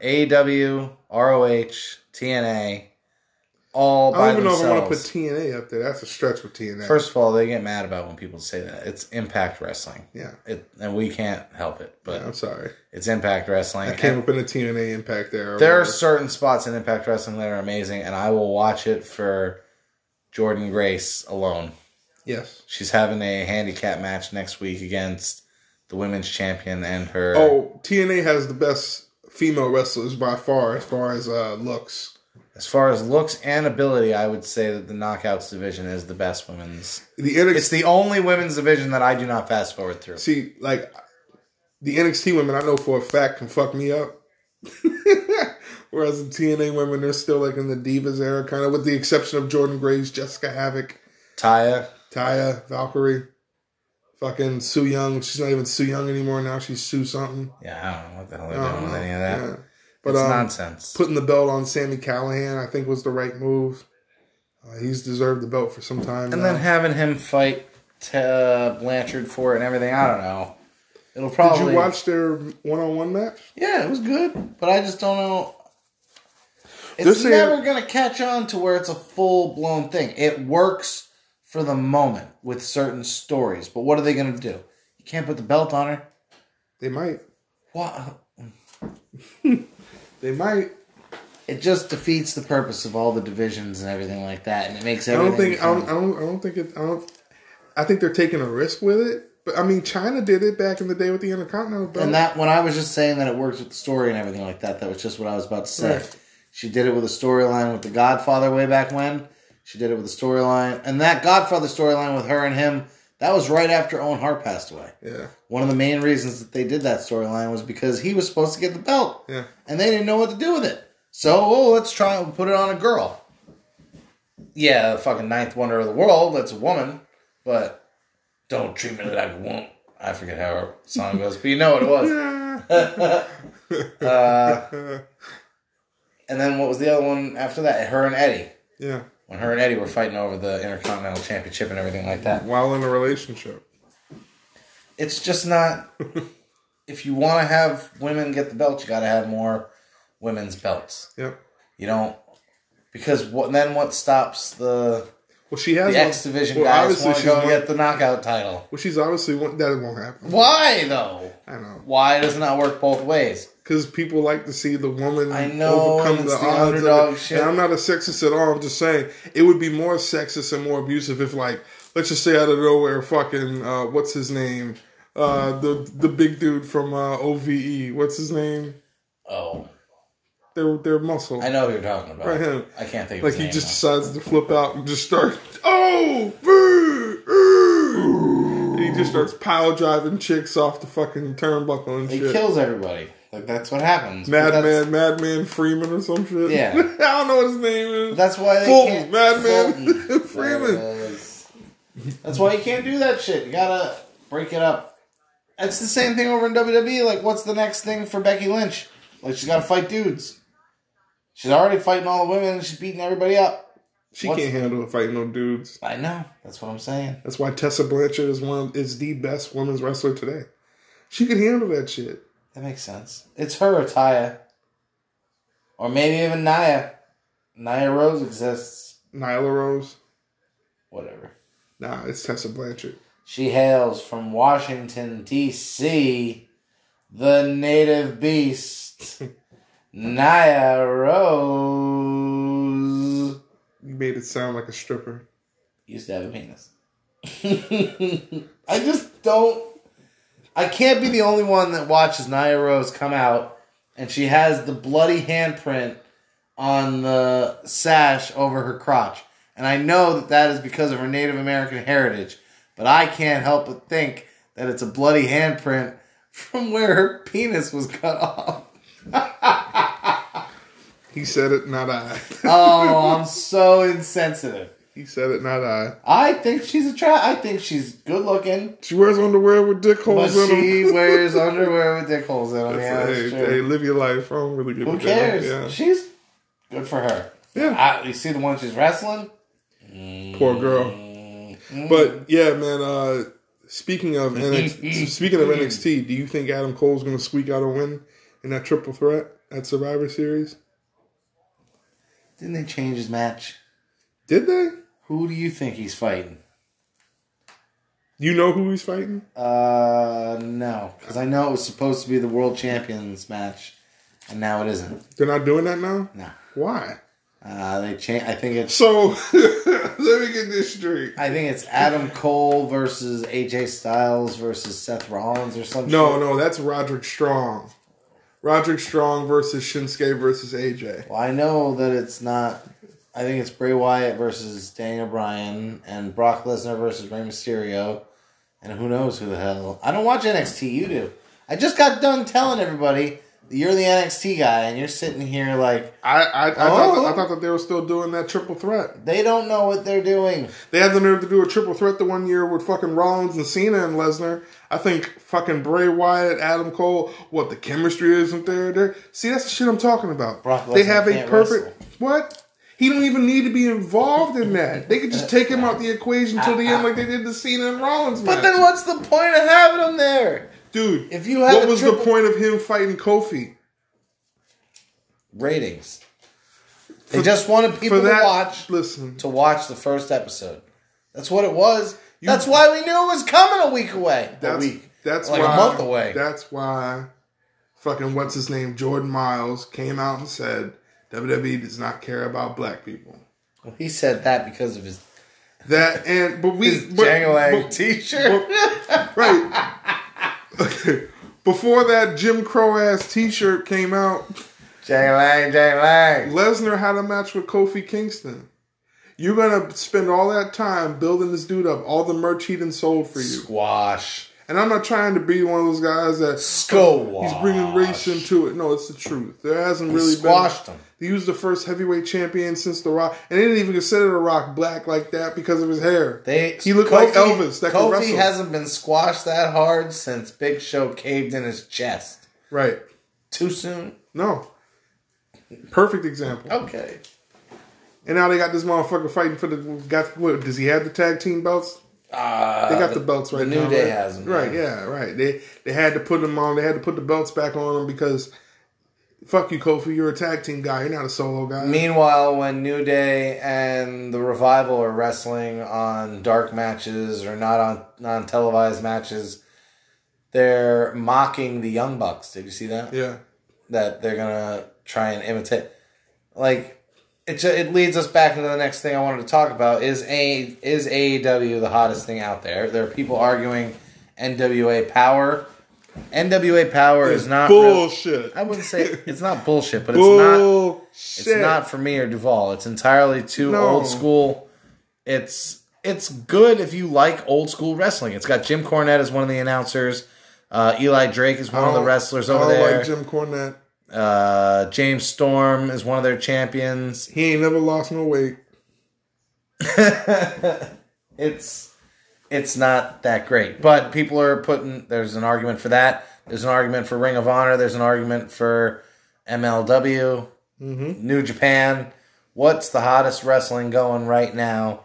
AEW, ROH, TNA, all
I don't even know if I want to put. TNA up there. That's a stretch with TNA.
First of all, they get mad about when people say that. It's Impact Wrestling.
yeah,
It, and we can't help it, but
yeah, I'm sorry.
it's Impact Wrestling.
I came up in the TNA Impact there. or
There are certain spots in Impact Wrestling that are amazing, and I will watch it for Jordynne Grace alone.
yes.
She's having a handicap match next week against the women's champion and her.
Oh, TNA has the best female wrestlers by far as far as uh, looks.
As far as looks and ability, I would say that the Knockouts division is the best women's.
The NXT,
It's the only women's division that I do not fast forward through.
see, like the NXT women, I know for a fact can fuck me up. Whereas the TNA women, they're still like in the divas era, kind of with the exception of Jordynne Grace, Jessicka Havok,
Taya,
Taya, Valkyrie, fucking Su Yung. She's not even Su Yung anymore now. She's Sue something.
yeah, I don't know what the hell they're doing with
know.
any of that.
Yeah. But
it's
um,
nonsense.
putting the belt on Sami Callihan, I think was the right move. Uh, he's deserved the belt for some time.
and
now.
then having him fight uh, Blanchard for it and everything, I don't know. It'll probably.
Did you watch their one-on-one match?
Yeah, it was good, but I just don't know.
They're
It's
saying-
never gonna catch on to where it's a full blown thing. It works for the moment with certain stories, but what are they gonna do? You can't put the belt on her.
They might.
What?
They might.
It just defeats the purpose of all the divisions and everything like that, and it makes
I
everything.
don't think. I don't. I don't. I don't think it. I don't. I think they're taking a risk with it. But I mean, China did it back in the day with the Intercontinental belt.
And that when I was just saying that it works with the story and everything like that, that was just what I was about to say.
Right.
She did it with a storyline with the Godfather way back when. She did it with the storyline, and that Godfather storyline with her and him. That was right after Owen Hart passed away.
yeah.
One of the main reasons that they did that storyline was because he was supposed to get the belt,
Yeah.
and they didn't know what to do with it. So, oh, let's try and put it on a girl. Yeah, the fucking ninth wonder of the world. That's a woman, but don't treat me like a woman. I forget how her song goes, but you know what it was. Uh, and then what was the other one after that? Her and Eddie.
yeah.
When her and Eddie were fighting over the Intercontinental Championship and everything like that.
While in a relationship.
It's just not. if you want to have women get the belt, you got to have more women's belts.
Yep.
You don't. Because what then? What stops the
Well, she has
the X Division
well,
guys
obviously
want to go get the knockout title?
Well, she's obviously one, that won't happen.
Why though?
I know
Why does it not work both ways?
because people like to see the woman
I know,
overcome the
the
odds.
underdog shit.
And I'm not a sexist at all. I'm just saying it would be more sexist and more abusive if, like, let's just say out of nowhere, fucking uh, what's his name, uh, the the big dude from uh, OVE, what's his name?
Oh,
Their their muscle.
I know who you're talking about.
Right, him.
I can't think of
Like he just
now.
decides to flip out and just start. Oh, brr, brr," and he just starts pile driving chicks off the fucking turnbuckle and shit.
He
shit.
kills everybody. Like that's what happens.
Madman, Madman Freeman or some shit.
Yeah.
I don't know what his name is.
That's why they
Fulton,
can't.
Madman Freeman.
There it is. That's why you can't do that shit. You gotta break it up. It's the same thing over in WWE. Like, what's the next thing for Becky Lynch? Like, she's gotta fight dudes. She's already fighting all the women and she's beating everybody up.
She
What's-
can't handle it fighting no dudes.
I know. That's what I'm saying.
That's why Tessa Blanchard is one is the best women's wrestler today. She can handle that shit.
That makes sense. It's her or Taya. Or maybe even Naya. Naya Rose exists.
Nyla Rose.
Whatever.
Nah, it's Tessa Blanchard.
She hails from Washington, D.C., the native beast, Nia Rose.
You made it sound like a stripper.
Used to have a penis. I just don't. I can't be the only one that watches Nia Rose come out and she has the bloody handprint on the sash over her crotch. And I know that that is because of her Native American heritage, but I can't help but think that it's a bloody handprint from where her penis was cut off.
He said it, not I.
Oh, I'm so insensitive.
he said it, not I.
I think she's a tra- I think she's good looking.
She wears underwear with dick
But
holes in
she wears underwear with dick holes in them. Yeah, that's
hey,
true.
hey, live your life. I don't really give
Who
a damn.
cares?
Yeah.
She's good for her.
Yeah.
I, you see the one she's wrestling?
Poor girl.
Mm.
But yeah, man. Uh, speaking of NXT, speaking of NXT, do you think Adam Cole's going to squeak out a win in that triple threat at Survivor Series?
Didn't they change his match?
Did they?
Who do you think he's fighting?
You know who he's fighting?
Uh, no, because I know it was supposed to be the world champions match, and now it isn't.
They're not doing that now.
No,
Why?
uh, they change. I think it's.
So let me get this straight.
I think it's Adam Cole versus AJ Styles versus Seth Rollins or something.
No, no, that's Roderick Strong. Roderick Strong versus Shinsuke versus AJ.
Well, I know that it's not. I think it's Bray Wyatt versus Daniel Bryan and Brock Lesnar versus Rey Mysterio, and who knows who the hell. I don't watch NXT. You do. I just got done telling everybody you're the NXT guy, and you're sitting here like
I I, I,
Oh.
thought, I thought that they were still doing that triple threat.
they don't know what they're doing.
They had the nerve to do a triple threat the one year with fucking Rollins and Cena and Lesnar. I think fucking Bray Wyatt, Adam Cole, what the chemistry isn't there. There, see that's the shit I'm talking about.
Brock
they have a perfect
wrestle.
what. He don't even need to be involved in that. They could just take him out the equation till the end, like they did the Cena and Rollins
But then what's the point of having him there?
Dude,
If you had
what was
triple-
the point of him fighting Kofi?
Ratings. They just wanted people
that,
to watch
listen,
to watch the first episode. That's what it was. that's why we knew it was coming a week away. a week.
that's
like
why,
a month away.
That's why fucking what's his name Jordan Myles came out and said WWE does not care about black people.
Well, he said that because of his,
That and but we
his
but, but-
t-shirt.
but- right. Okay. Before that Jim Crow ass T-shirt came out,
Jangalang, Jangalang.
Lesnar had a match with Kofi Kingston. You're gonna spend all that time building this dude up, all the merch he done sold for you.
Squash.
And I'm not trying to be one of those guys that
Squash.
Oh, he's bringing race into it. No, it's the truth. There hasn't
He
really
squashed
been.
him.
He was the first heavyweight champion since The Rock, and they didn't even consider The Rock black like that because of his hair.
They,
He looked like Elvis that
Kofi hasn't been squashed that hard since Big Show caved in his chest.
right?
Too soon?
No. Perfect example.
Okay.
And now they got this motherfucker fighting for the. Got what? Does he have the tag team belts?
Uh,
They got the, belts right
the New
now.
Day
right?
has them,
Right,
yeah.
yeah, right. They they had to put them on. They had to put the belts back on them because. Fuck you, Kofi. You're a tag team guy. You're not a solo guy.
Meanwhile, when New Day and the Revival are wrestling on dark matches or not on non televised matches, they're mocking the Young Bucks. Did you see that?
yeah.
That they're gonna try and imitate. Like it, it leads us back into the next thing I wanted to talk about. Is a is AEW the hottest thing out there? There are people arguing NWA Power. NWA Power is not real-
bullshit.
I wouldn't say it's not bullshit, but it's not
bullshit.
it's not for me or Duval. It's entirely too
No.
old school. It's it's good if you like old school wrestling. It's got Jim Cornette as one of the announcers. Uh, Eli Drake is one of the wrestlers
I
over
don't
there.
like Jim Cornette.
Uh, James Storm is one of their champions.
He ain't never lost no weight.
it's it's not that great, but people are putting. There's an argument for that. There's an argument for Ring of Honor. There's an argument for MLW, New Japan. What's the hottest wrestling going right now,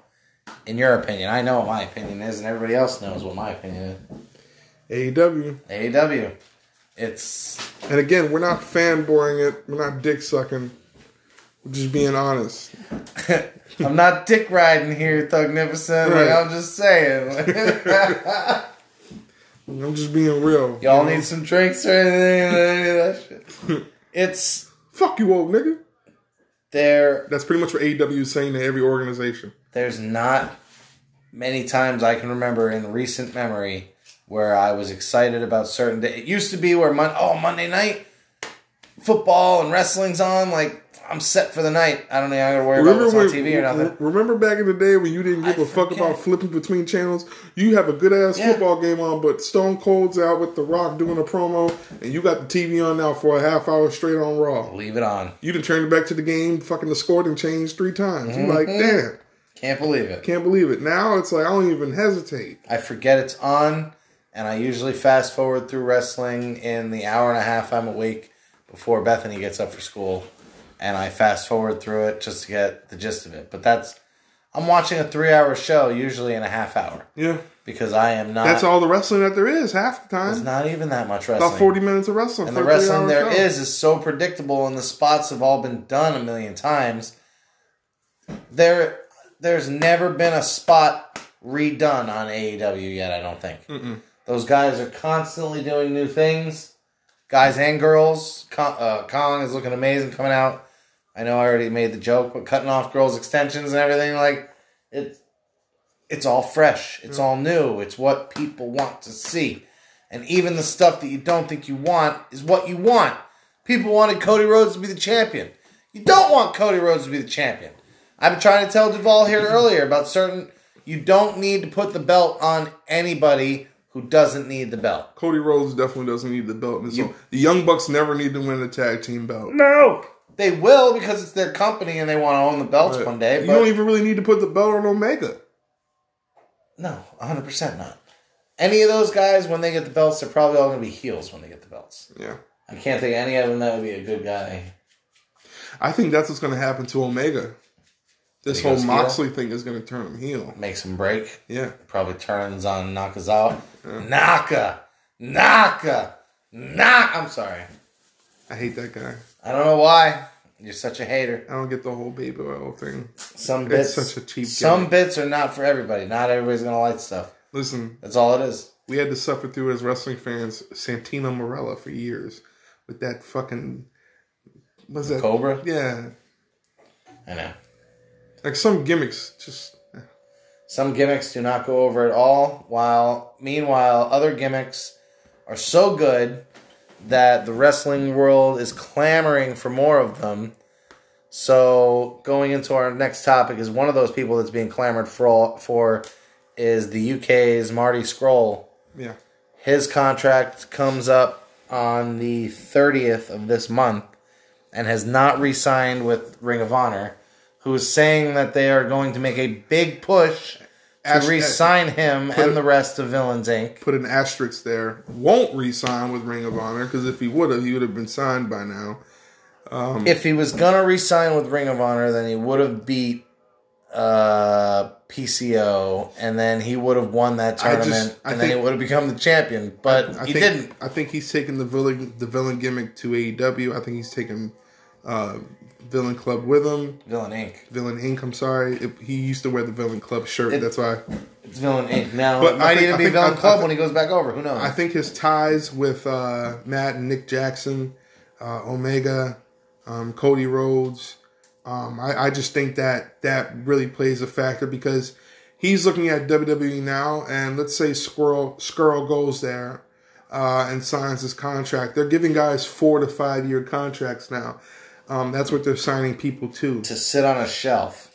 in your opinion? I know what my opinion is, and everybody else knows what my opinion is.
AEW.
AEW. It's
And again, we're not fanboying it. We're not dick sucking. We're just being honest.
I'm not dick riding here, Thugnificent. Like, I'm just saying.
I'm just being real.
Y'all
you know?
need some drinks or anything? Any that shit. It's
Fuck you, old nigga.
there.
That's pretty much what AEW is saying to every organization.
There's not many times I can remember in recent memory where I was excited about certain day. It used to be where Mon- oh Monday night football and wrestling's on. Like I'm set for the night. I don't think I gotta worry about what's on TV or nothing.
remember back in the day when you didn't give
I
a fuck
forget.
about flipping between channels? You have a good ass
Yeah.
football game on, but Stone Cold's out with The Rock doing a promo, and you got the TV on now for a half hour straight on Raw.
Leave it on.
You done turned it back to the game, fucking the score and changed three times. You like,
Mm-hmm.
damn,
Can't believe it.
can't believe it. Now it's like I don't even hesitate.
I forget it's on, and I usually fast forward through wrestling in the hour and a half I'm awake before Bethany gets up for school, and I fast forward through it just to get the gist of it. But that's I'm watching a three hour show usually in a half hour
Yeah,
because I am not.
that's all the wrestling that there is half the time.
It's not even that much wrestling.
About forty minutes of wrestling.
and the wrestling there
show.
is is so predictable, and the spots have all been done a million times. There, there's never been a spot redone on AEW yet. I don't think
Mm-mm.
Those guys are constantly doing new things, guys and girls. Kong, uh, Kong is looking amazing coming out. I know I already made the joke, but cutting off girls' extensions and everything like it. It's all fresh. It's all new. It's what people want to see. And even the stuff that you don't think you want is what you want. People wanted Cody Rhodes to be the champion. You don't want Cody Rhodes to be the champion. I've been trying to tell Duval here earlier about certain. You don't need to put the belt on anybody who doesn't need the belt.
Cody Rhodes definitely doesn't need the belt.
You-
the Young Bucks never need to win the tag team belt.
No, they will because it's their company and they want to own the belts
But
one day.
you don't even really need to put the belt on Omega.
no, one hundred percent not. Any of those guys, when they get the belts, they're probably all going to be heels when they get the belts.
Yeah.
I can't think of any of them that would be a good guy.
I think that's what's going to happen to Omega. This whole
goes heel?
Moxley thing is going to turn him heel.
Makes him break.
Yeah.
Probably turns on Nakazawa. Naka, Naka, Naka. I'm sorry.
I hate that guy.
I don't know why. You're such a hater.
I don't get the whole baby oil thing.
Some bits,
It's such a cheap
some
gimmick.
bits are not for everybody. Not everybody's gonna like stuff.
Listen,
That's all it is.
we had to suffer through as wrestling fans Santino Marella for years with that fucking. was that?
Cobra.
Yeah.
I know.
Like some gimmicks just. Eh.
Some gimmicks do not go over at all. While meanwhile, other gimmicks are so good that the wrestling world is clamoring for more of them. So going into our next topic is one of those people that's being clamored for. For is the UK's Marty Scurll.
Yeah.
His contract comes up on the 30th of this month and has not re signed with Ring of Honor, who is saying that they are going to make a big push to
Ash-
re sign him and
it-
the rest of Villains Inc.
Put an asterisk there. Won't re sign with Ring of Honor because if he would have, he would have been signed by now.
Um, If he was going to re sign with Ring of Honor, then he would have beat uh, PCO and then he would have won that
I just-
tournament
I
and then he would have become the champion. But
I
he
think,
didn't.
I think he's taken the villain the villain gimmick to AEW. I think he's taken uh, Villain Club with him.
Villain Inc.
Villain Inc. I'm sorry, It- he used to wear the Villain Club shirt.
It-
that's why
It's Villain Inc. Now
But
it
I
might
think-
even
I
be
think-
Villain
I- I
Club
think-
when he goes back over. Who knows?
I think his ties with uh, Matt and Nick Jackson, uh, Omega, um, Cody Rhodes. Um, I, I just think that that really plays a factor because he's looking at WWE now, and let's say Scurll Scurll goes there uh, and signs his contract. They're giving guys four to five year contracts now. Um, that's what they're signing people to
to sit on a shelf.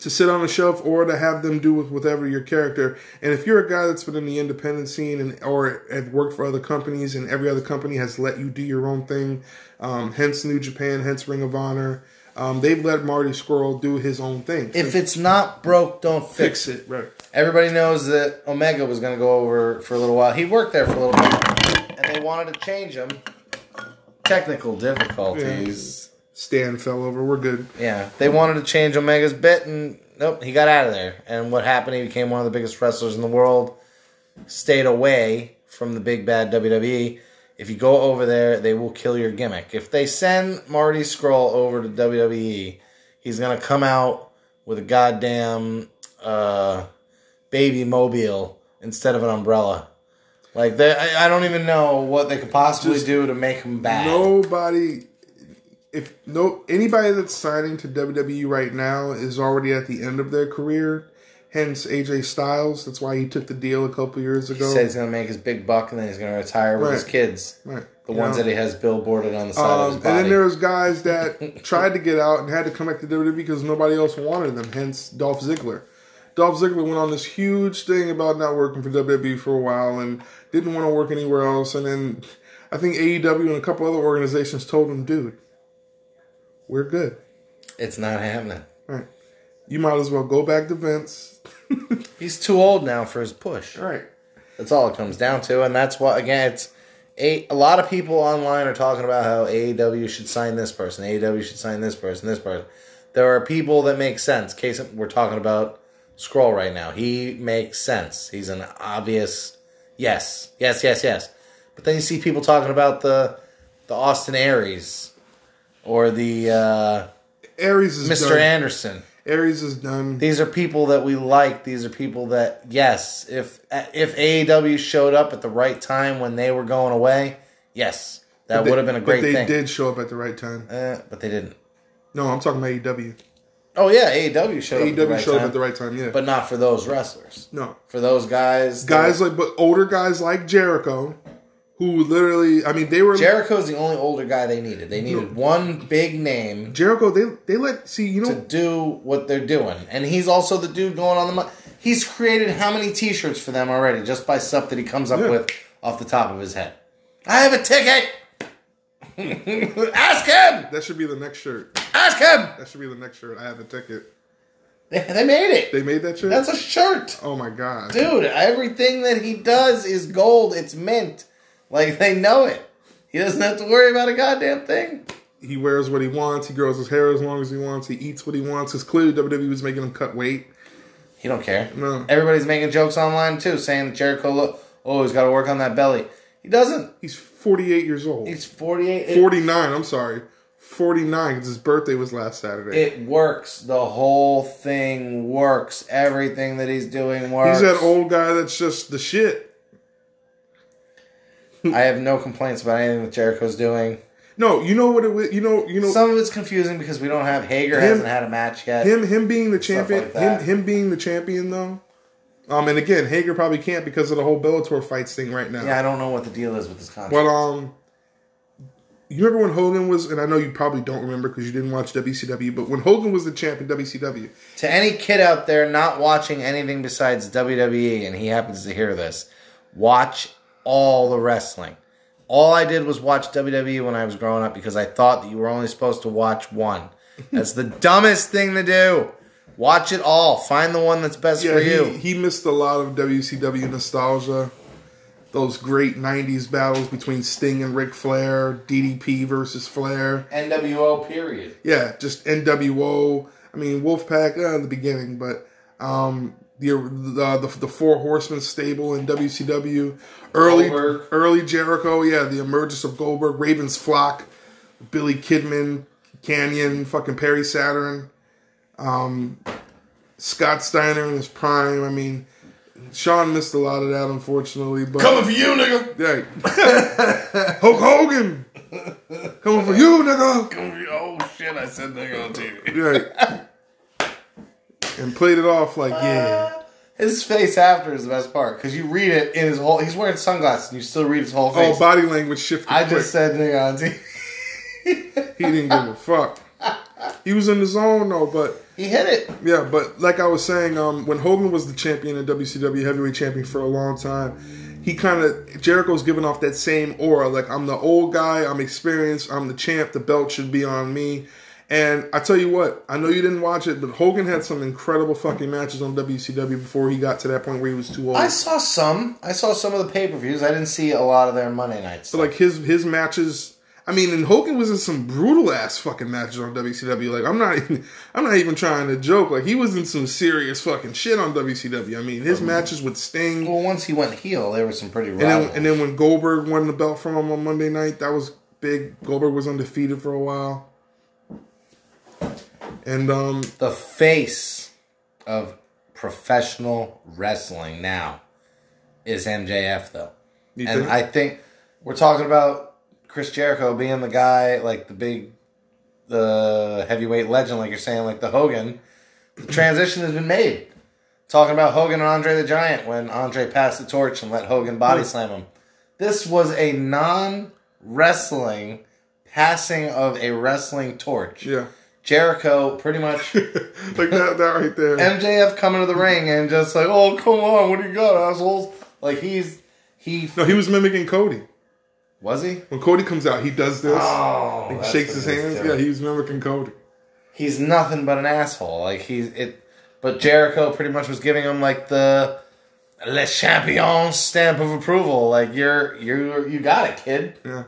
to sit on a shelf or to have them do with whatever your character. And if you're a guy that's been in the independent scene and or have worked for other companies and every other company has let you do your own thing, um, hence New Japan, hence Ring of Honor, um, they've let Marty Scurll do his own thing.
If it's not broke, don't fix,
fix it, right?
Everybody knows that Omega was going to go over for a little while. He worked there for a little bit, and they wanted to change him. Technical difficulties.
Stan fell over. We're good.
Yeah, they wanted to change Omega's bit, and nope, he got out of there. And what happened? He became one of the biggest wrestlers in the world. Stayed away from the big bad WWE. If you go over there, they will kill your gimmick. If they send Marty Scurll over to WWE, he's gonna come out with a goddamn uh, baby mobile instead of an umbrella. Like they, I, I don't even know what they could possibly
Just
do to make him bad.
Nobody, if no anybody that's signing to WWE right now is already at the end of their career. Hence AJ Styles. That's why he took the deal a couple years
he
ago.
said he's gonna make his big buck and then he's gonna retire with his kids,
right.
the
You
ones
know?
that he has billboarded on the side of
Um,
his
and then there was guys that tried to get out and had to come back to WWE because nobody else wanted them. Hence Dolph Ziggler. Dolph Ziggler went on this huge thing about not working for WWE for a while and didn't want to work anywhere else. And then I think AEW and a couple other organizations told him, "Dude, we're good.
it's not happening.
Right? You might as well go back to Vince."
He's too old now for his push.
All right.
That's all it comes down to, and that's what again. It's a, a lot of people online are talking about how AEW should sign this person, AEW should sign this person, this person. There are people that make sense. Case we're talking about Scurll right now. He makes sense. He's an obvious yes, yes, yes, yes. But then you see people talking about the the Austin Aries or the uh,
Aries is
Mr.
done.
Anderson.
Aries is done.
These are people that we like. These are people that yes, if if AEW showed up at the right time when they were going away, yes, that
they-
would have been a great
But they
thing.
did show up at the right time.
Uh, but they didn't.
No, I'm talking about AEW.
Oh yeah, AEW showed up.
AEW
at the right
showed up
time,
at the right time. Yeah.
but not for those wrestlers.
no.
For those guys,
guys
that-
like but older guys like Jericho, who literally I mean they were
Jericho's the only older guy they needed. They needed one big name
Jericho they they let see you know to
do what they're doing, and he's also the dude going on the. Mo- he's created how many T-shirts for them already just by stuff that he comes up
Yeah.
with off the top of his head. I have a ticket. Ask him.
that should be the next shirt.
Ask him.
That should be the next shirt. I have a ticket.
They they made it.
They made that shirt.
That's a shirt,
oh my god,
dude. Everything that he does is gold. It's mint. Like they know it. He doesn't have to worry about a goddamn thing.
he wears what he wants. He grows his hair as long as he wants. He eats what he wants. Because clearly WWE was making him cut weight.
He don't care.
No.
Everybody's making jokes online too, saying that Jericho look. Oh, he's got to work on that belly. He doesn't.
He's 48 years old.
He's forty eight.
49. I'm sorry, 49 because his birthday was last Saturday.
It works. The whole thing works. Everything that he's doing works.
He's that old guy that's just the shit.
I have no complaints about anything that Jericho's doing.
No, you know what it. wa- You know, you know.
Some of it's confusing because we don't have Hager
Him-
hasn't had a match yet.
him him being the champion
like
him him being the champion though um and again hager probably can't because of the whole bellator fights thing right now
yeah, I don't know what the deal is with this contract.
but um you remember when hogan was and i know you probably don't remember because you didn't watch wcw but when hogan was the champ in wcw
to any kid out there not watching anything besides WWE and he happens to hear this, watch all the wrestling. All I did was watch WWE when I was growing up because I thought that you were only supposed to watch one. That's the dumbest thing to do. Watch it all. Find the one that's best
yeah
for
he,
you.
he missed a lot of wcw nostalgia those great 90s battles between sting and Ric flair ddp versus flair
NWO period.
yeah, just NWO. I mean, Wolfpack uh, in the beginning, but um, the, the the the Four Horsemen stable in WCW, early
Goldberg.
early Jericho, yeah, the emergence of Goldberg, Ravens flock, Billy Kidman, Kanyon, fucking Perry Saturn, um, Scott Steiner in his prime. I mean, Sean missed a lot of that, unfortunately, but coming
for you, nigga.
yeah, Hulk Hogan. Coming for you, nigga.
Oh shit! I said nigga on TV.
Right. and played it off like, yeah.
His face after is the best part because you read it in his whole. He's wearing sunglasses and you still read his whole face.
Oh, body language shifted
I
quick.
just said nigga on TV.
he didn't give a fuck. He was in the zone though, but
He hit it.
yeah, but like I was saying, um, when Hogan was the champion and WCW heavyweight champion for a long time, he kind of Jericho's giving off that same aura. Like I'm the old guy, I'm experienced, I'm the champ. The belt should be on me. And I tell you what, I know you didn't watch it, but Hogan had some incredible fucking matches on WCW before he got to that point where he was too old.
I saw some. I saw some of the pay per views. I didn't see a lot of their Monday nights.
So like his his matches. I mean, and Hogan was in some brutal ass fucking matches on WCW. Like I'm not even I'm not even trying to joke. Like he was in some serious fucking shit on WCW. I mean, his mm-hmm. matches with Sting,
well, once he went heel, there was some pretty.
and then and then when Goldberg won the belt from him on Monday night, that was big. Goldberg was undefeated for a while. And um,
The face of professional wrestling now is MJF, though. and
think?
I think we're talking about Chris Jericho being the guy, like the big, the heavyweight legend, like you're saying, like the Hogan. The transition has been made. Talking about Hogan and Andre the Giant when Andre passed the torch and let Hogan body slam him. This was a non wrestling passing of a wrestling torch.
yeah,
Jericho pretty much
like that, that right there.
MJF coming to the ring and just like, oh come on, what do you got, assholes? Like he's he
no, he was mimicking Cody.
was he?
When Cody comes out, he does this.
Oh,
he shakes his hands. Yeah, he was mimicking Cody.
he's nothing but an asshole. Like he's it, but Jericho pretty much was giving him like the Le Champion stamp of approval. Like you're you're, you got it, kid.
Yeah.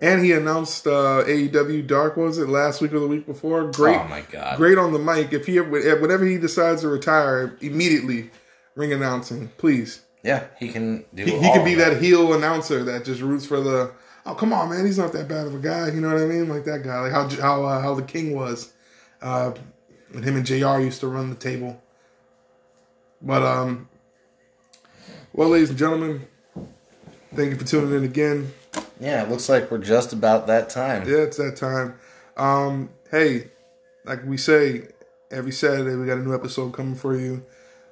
And he announced uh, AEW Dark. Was it last week or the week before? Great,
Oh my god.
great on the mic. If he ever, whenever he decides to retire, immediately ring announcing, please.
Yeah, he can do.
He, he can be
of
that heel announcer that just roots for the. Oh come on, man! He's not that bad of a guy. You know what I mean? Like that guy, like how how uh, how the King was, uh, when him and Jr. used to run the table. But um, well, ladies and gentlemen, thank you for tuning in again.
Yeah, it looks like we're just about that time.
Yeah, it's that time. Um, hey, like we say every Saturday, we got a new episode coming for you.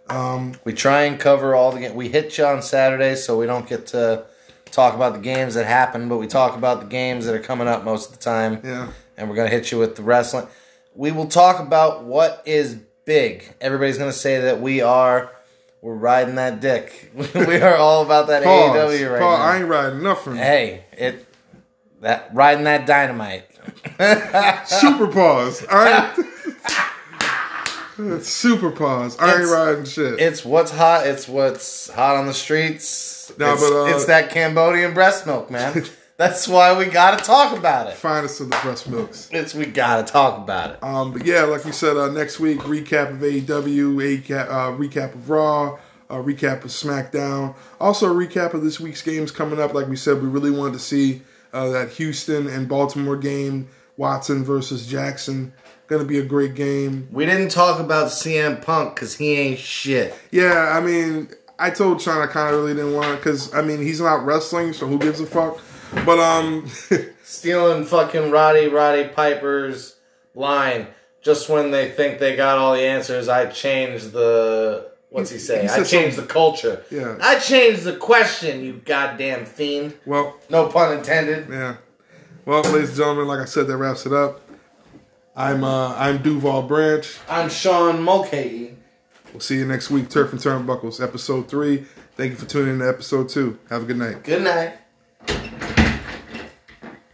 Um,
We try and cover all the. ga- We hit you on Saturdays, so we don't get to talk about the games that happen, but we talk about the games that are coming up most of the time.
yeah,
and we're gonna hit you with the wrestling. We will talk about what is big. Everybody's gonna say that we are we're riding that dick. we are all about that
pause.
AEW right
pause.
now.
I ain't riding nothing.
hey, it that riding that dynamite.
Super pause. I. Super pause. I ain't riding shit.
It's what's hot. It's what's hot on the streets.
No,
it's,
but, uh,
it's that Cambodian breast milk, man. That's why we gotta talk about it.
Finest of the breast milks.
It's we gotta talk about it.
Um, but yeah, like we said, uh, next week recap of AEW, recap, uh, recap of Raw, uh, recap of SmackDown, also a recap of this week's games coming up. Like we said, we really wanted to see uh, that Houston and Baltimore game, Watson versus Jackson. Going to be a great game.
We didn't talk about CM Punk because he ain't shit.
Yeah, I mean, I told Sean I kind of really didn't want it because I mean he's not wrestling, so who gives a fuck? But um,
stealing fucking Roddy Roddy Piper's line just when they think they got all the answers. I changed the what's he say?
He
I changed the culture.
Yeah.
I changed the question. You goddamn fiend.
well,
No pun intended.
Yeah. Well, ladies and gentlemen, like I said, that wraps it up. I'm uh, I'm Duval Branch.
I'm Sean Mulcahy.
We'll see you next week. Turf and Turnbuckles, episode three. Thank you for tuning in to episode two. Have a good night.
Good night. Thank you.